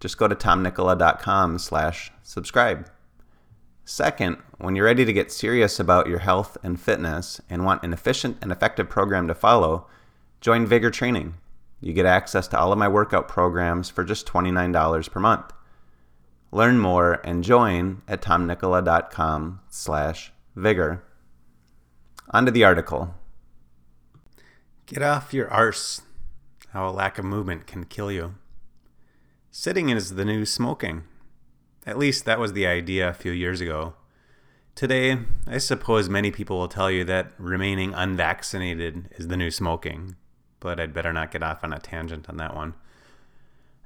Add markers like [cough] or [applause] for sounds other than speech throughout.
just go to tomnikkola.com slash subscribe. Second, when you're ready to get serious about your health and fitness and want an efficient and effective program to follow, join Vigor Training. You get access to all of my workout programs for just $29 per month. Learn more and join at tomnikkola.com slash vigor. On to the article. Get off your arse. How a lack of movement can kill you. Sitting is the new smoking. At least that was the idea a few years ago. Today, I suppose many people will tell you that remaining unvaccinated is the new smoking, but I'd better not get off on a tangent on that one.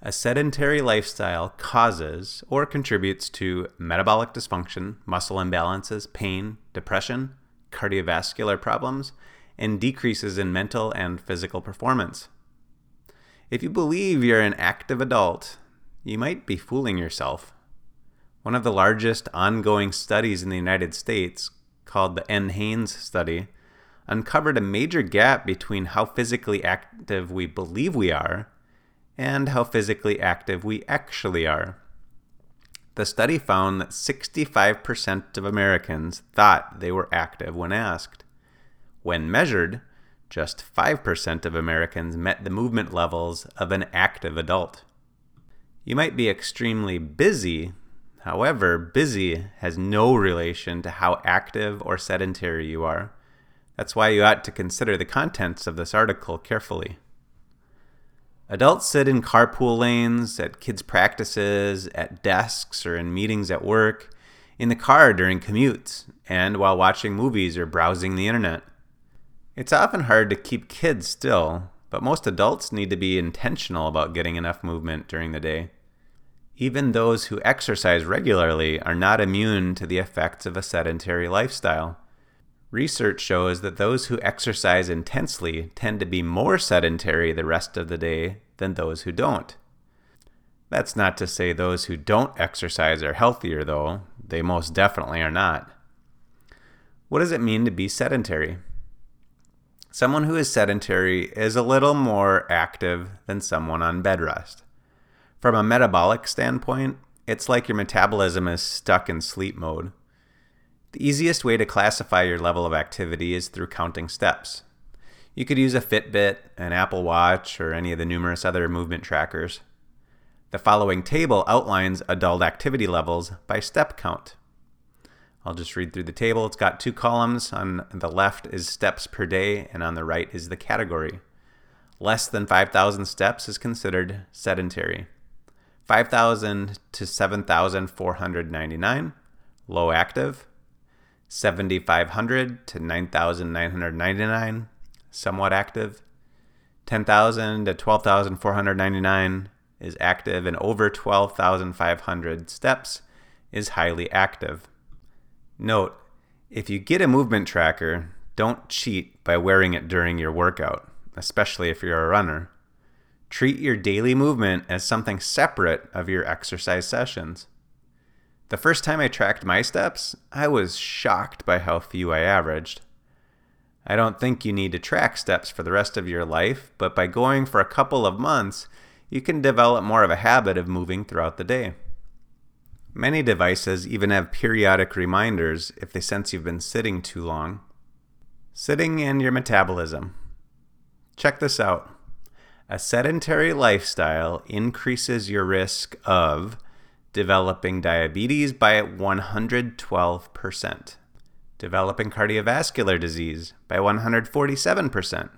A sedentary lifestyle causes or contributes to metabolic dysfunction, muscle imbalances, pain, depression, cardiovascular problems, and decreases in mental and physical performance. If you believe you're an active adult, you might be fooling yourself. One of the largest ongoing studies in the United States, called the NHANES study, uncovered a major gap between how physically active we believe we are and how physically active we actually are. The study found that 65% of Americans thought they were active when asked. When measured, just 5% of Americans met the movement levels of an active adult. You might be extremely busy, however, busy has no relation to how active or sedentary you are. That's why you ought to consider the contents of this article carefully. Adults sit in carpool lanes, at kids' practices, at desks, or in meetings at work, in the car during commutes, and while watching movies or browsing the internet. It's often hard to keep kids still, but most adults need to be intentional about getting enough movement during the day. Even those who exercise regularly are not immune to the effects of a sedentary lifestyle. Research shows that those who exercise intensely tend to be more sedentary the rest of the day than those who don't. That's not to say those who don't exercise are healthier, though. They most definitely are not. What does it mean to be sedentary? Someone who is sedentary is a little more active than someone on bed rest. From a metabolic standpoint, it's like your metabolism is stuck in sleep mode. The easiest way to classify your level of activity is through counting steps. You could use a Fitbit, an Apple Watch, or any of the numerous other movement trackers. The following table outlines adult activity levels by step count. I'll just read through the table. It's got two columns. On the left is steps per day, and on the right is the category. Less than 5,000 steps is considered sedentary. 5,000 to 7,499, low active. 7,500 to 9,999, somewhat active. 10,000 to 12,499 is active, and over 12,500 steps is highly active. Note, if you get a movement tracker, don't cheat by wearing it during your workout, especially if you're a runner. Treat your daily movement as something separate of your exercise sessions. The first time I tracked my steps, I was shocked by how few I averaged. I don't think you need to track steps for the rest of your life, but by going for a couple of months, you can develop more of a habit of moving throughout the day. Many devices even have periodic reminders if they sense you've been sitting too long. Sitting and your metabolism. Check this out. A sedentary lifestyle increases your risk of developing diabetes by 112%, developing cardiovascular disease by 147%,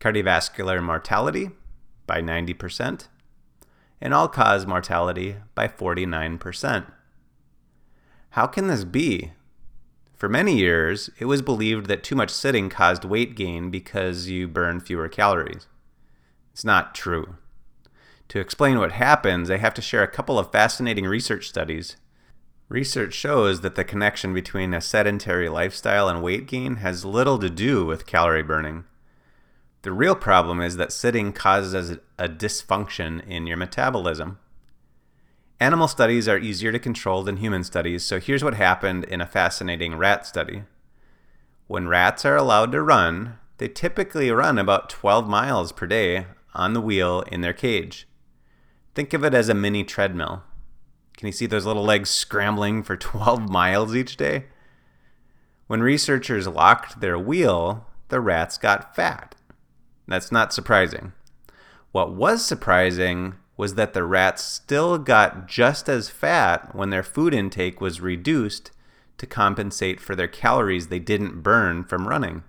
cardiovascular mortality by 90%, and all cause mortality by 49%. How can this be? For many years, it was believed that too much sitting caused weight gain because you burn fewer calories. It's not true. To explain what happens, I have to share a couple of fascinating research studies. Research shows that the connection between a sedentary lifestyle and weight gain has little to do with calorie burning. The real problem is that sitting causes a dysfunction in your metabolism. Animal studies are easier to control than human studies, so here's what happened in a fascinating rat study. When rats are allowed to run, they typically run about 12 miles per day on the wheel in their cage. Think of it as a mini treadmill. Can you see those little legs scrambling for 12 [laughs] miles each day? When researchers locked their wheel, the rats got fat. That's not surprising. What was surprising was that the rats still got just as fat when their food intake was reduced to compensate for their calories they didn't burn from running.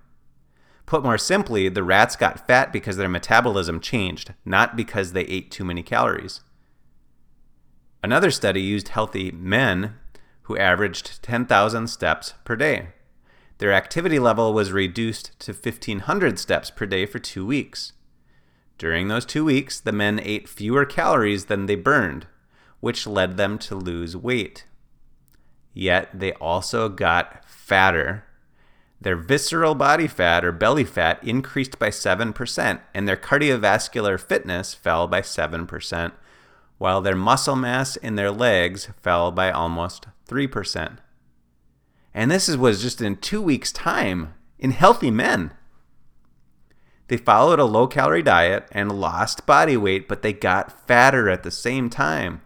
Put more simply, the rats got fat because their metabolism changed, not because they ate too many calories. Another study used healthy men who averaged 10,000 steps per day. Their activity level was reduced to 1,500 steps per day for two weeks. During those two weeks, the men ate fewer calories than they burned, which led them to lose weight. Yet they also got fatter. Their visceral body fat or belly fat increased by 7%, and their cardiovascular fitness fell by 7%, while their muscle mass in their legs fell by almost 3%. And this was just in two weeks' time in healthy men. They followed a low calorie diet and lost body weight, but they got fatter at the same time.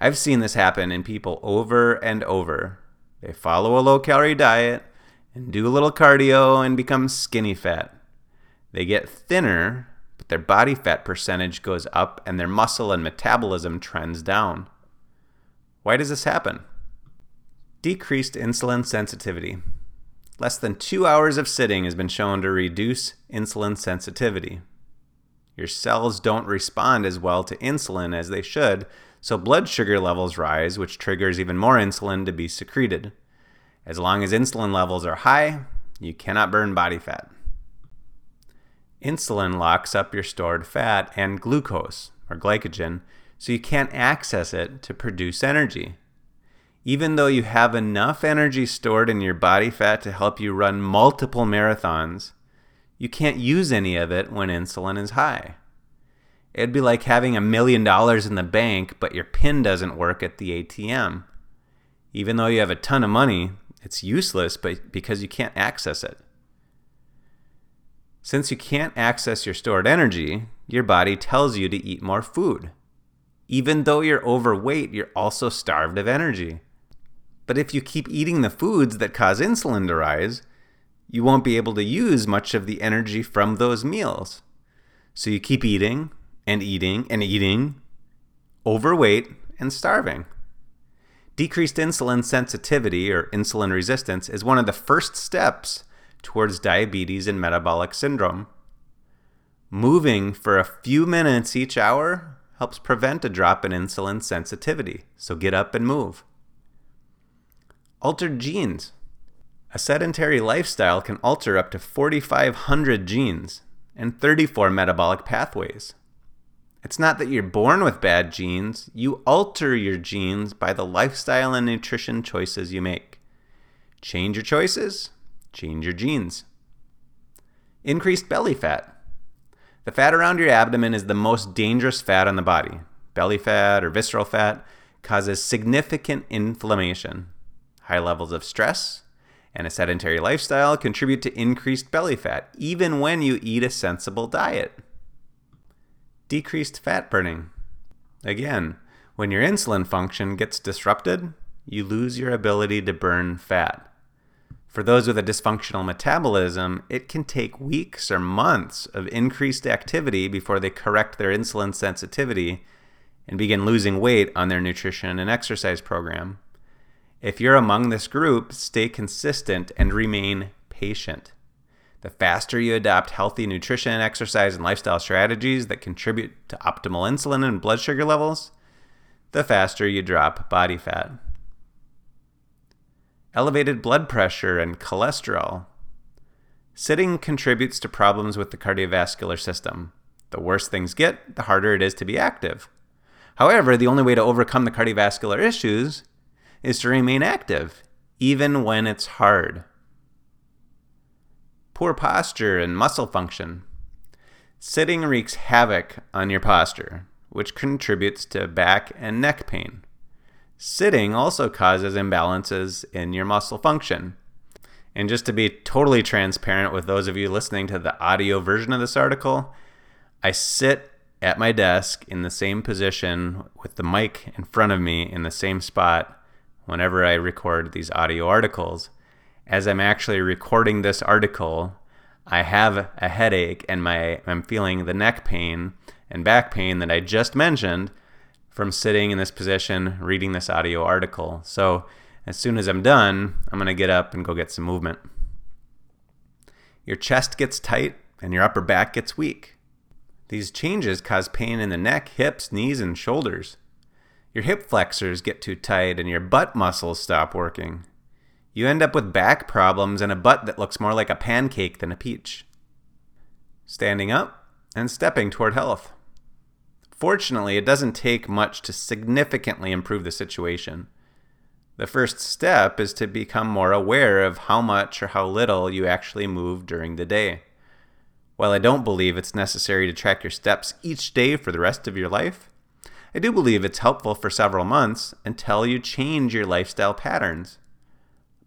I've seen this happen in people over and over. They follow a low calorie diet and do a little cardio and become skinny fat. They get thinner, but their body fat percentage goes up and their muscle and metabolism trends down. Why does this happen? Decreased insulin sensitivity. Less than two hours of sitting has been shown to reduce insulin sensitivity. Your cells don't respond as well to insulin as they should, so blood sugar levels rise, which triggers even more insulin to be secreted. As long as insulin levels are high, you cannot burn body fat. Insulin locks up your stored fat and glucose, or glycogen, so you can't access it to produce energy even though you have enough energy stored in your body fat to help you run multiple marathons, you can't use any of it when insulin is high. It'd be like having a million dollars in the bank, but your PIN doesn't work at the ATM. Even though you have a ton of money, it's useless but because you can't access it. Since you can't access your stored energy, your body tells you to eat more food. Even though you're overweight, you're also starved of energy. But if you keep eating the foods that cause insulin to rise, you won't be able to use much of the energy from those meals. So you keep eating and eating and eating, overweight and starving. Decreased insulin sensitivity or insulin resistance is one of the first steps towards diabetes and metabolic syndrome. Moving for a few minutes each hour helps prevent a drop in insulin sensitivity, so get up and move. Altered genes. A sedentary lifestyle can alter up to 4,500 genes and 34 metabolic pathways. It's not that you're born with bad genes, you alter your genes by the lifestyle and nutrition choices you make. Change your choices, change your genes. Increased belly fat. The fat around your abdomen is the most dangerous fat on the body. Belly fat or visceral fat causes significant inflammation. High levels of stress and a sedentary lifestyle contribute to increased belly fat, even when you eat a sensible diet. Decreased fat burning. Again, when your insulin function gets disrupted, you lose your ability to burn fat. For those with a dysfunctional metabolism, it can take weeks or months of increased activity before they correct their insulin sensitivity and begin losing weight on their nutrition and exercise program. If you're among this group, stay consistent and remain patient. The faster you adopt healthy nutrition, exercise, and lifestyle strategies that contribute to optimal insulin and blood sugar levels, the faster you drop body fat. Elevated blood pressure and cholesterol. Sitting contributes to problems with the cardiovascular system. The worse things get, the harder it is to be active. However, the only way to overcome the cardiovascular issues is to remain active, even when it's hard. Poor posture and muscle function. Sitting wreaks havoc on your posture, which contributes to back and neck pain. Sitting also causes imbalances in your muscle function. And just to be totally transparent with those of you listening to the audio version of this article, I sit at my desk in the same position with the mic in front of me in the same spot whenever I record these audio articles. As I'm actually recording this article, I have a headache and my I'm feeling the neck pain and back pain that I just mentioned from sitting in this position reading this audio article. So, as soon as I'm done, I'm going to get up and go get some movement. Your chest gets tight and your upper back gets weak. These changes cause pain in the neck, hips, knees, and shoulders. Your hip flexors get too tight and your butt muscles stop working. You end up with back problems and a butt that looks more like a pancake than a peach. Standing up and stepping toward health. Fortunately, it doesn't take much to significantly improve the situation. The first step is to become more aware of how much or how little you actually move during the day. While I don't believe it's necessary to track your steps each day for the rest of your life, I do believe it's helpful for several months until you change your lifestyle patterns.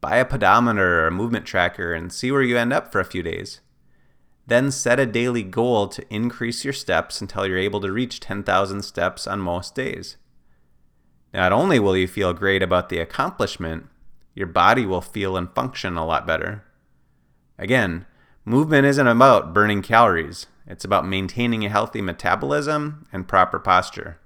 Buy a pedometer or a movement tracker and see where you end up for a few days. Then set a daily goal to increase your steps until you're able to reach 10,000 steps on most days. Not only will you feel great about the accomplishment, your body will feel and function a lot better. Again, Movement isn't about burning calories, it's about maintaining a healthy metabolism and proper posture.